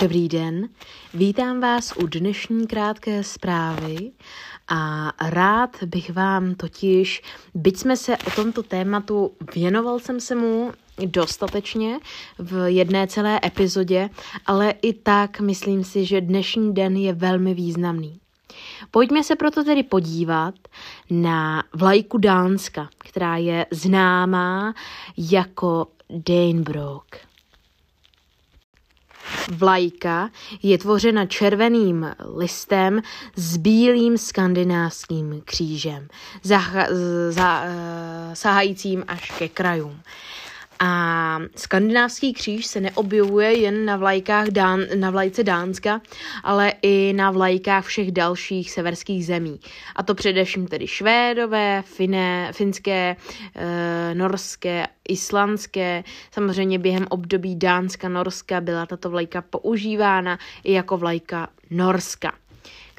Dobrý den, vítám vás u dnešní krátké zprávy a rád bych vám totiž, byť jsme se o tomto tématu, věnoval jsem se mu dostatečně v jedné celé epizodě, ale i tak myslím si, že dnešní den je velmi významný. Pojďme se proto tedy podívat na vlajku Dánska, která je známá jako Danebrook. Vlajka je tvořena červeným listem s bílým skandinávským křížem, zaha, za, uh, sahajícím až ke krajům. A skandinávský kříž se neobjevuje jen na vlajkách Dán, na vlajce Dánska, ale i na vlajkách všech dalších severských zemí. A to především tedy švédové, finé, finské, e, norské, islandské. Samozřejmě během období Dánska, Norska byla tato vlajka používána i jako vlajka Norska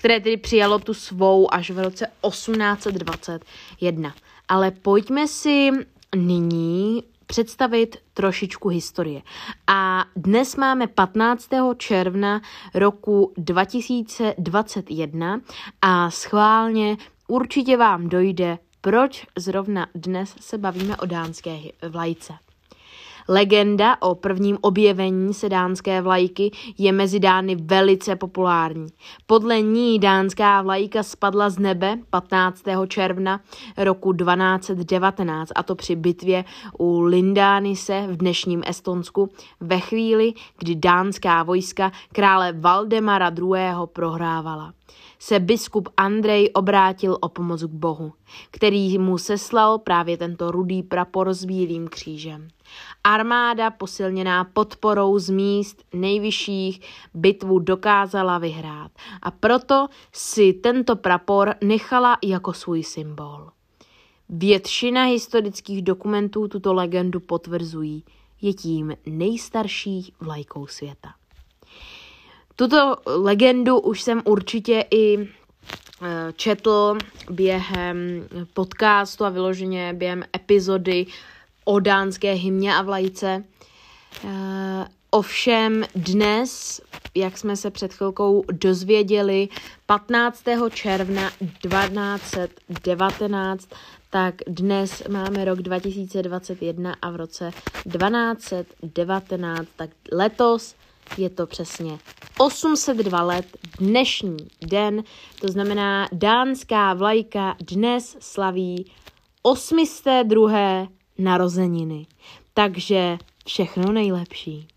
které tedy přijalo tu svou až v roce 1821. Ale pojďme si nyní představit trošičku historie. A dnes máme 15. června roku 2021 a schválně určitě vám dojde, proč zrovna dnes se bavíme o dánské vlajce. Legenda o prvním objevení sedánské vlajky je mezi Dány velice populární. Podle ní dánská vlajka spadla z nebe 15. června roku 1219 a to při bitvě u Lindánise v dnešním Estonsku ve chvíli, kdy dánská vojska krále Valdemara II. prohrávala se biskup Andrej obrátil o pomoc k Bohu, který mu seslal právě tento rudý prapor s bílým křížem. Armáda posilněná podporou z míst nejvyšších bitvu dokázala vyhrát a proto si tento prapor nechala jako svůj symbol. Většina historických dokumentů tuto legendu potvrzují, je tím nejstarší vlajkou světa. Tuto legendu už jsem určitě i eh, četl během podcastu a vyloženě během epizody o dánské hymně a vlajce. Eh, ovšem dnes, jak jsme se před chvilkou dozvěděli, 15. června 1219, tak dnes máme rok 2021 a v roce 1219, tak letos je to přesně 802 let dnešní den, to znamená dánská vlajka dnes slaví 802. narozeniny. Takže všechno nejlepší.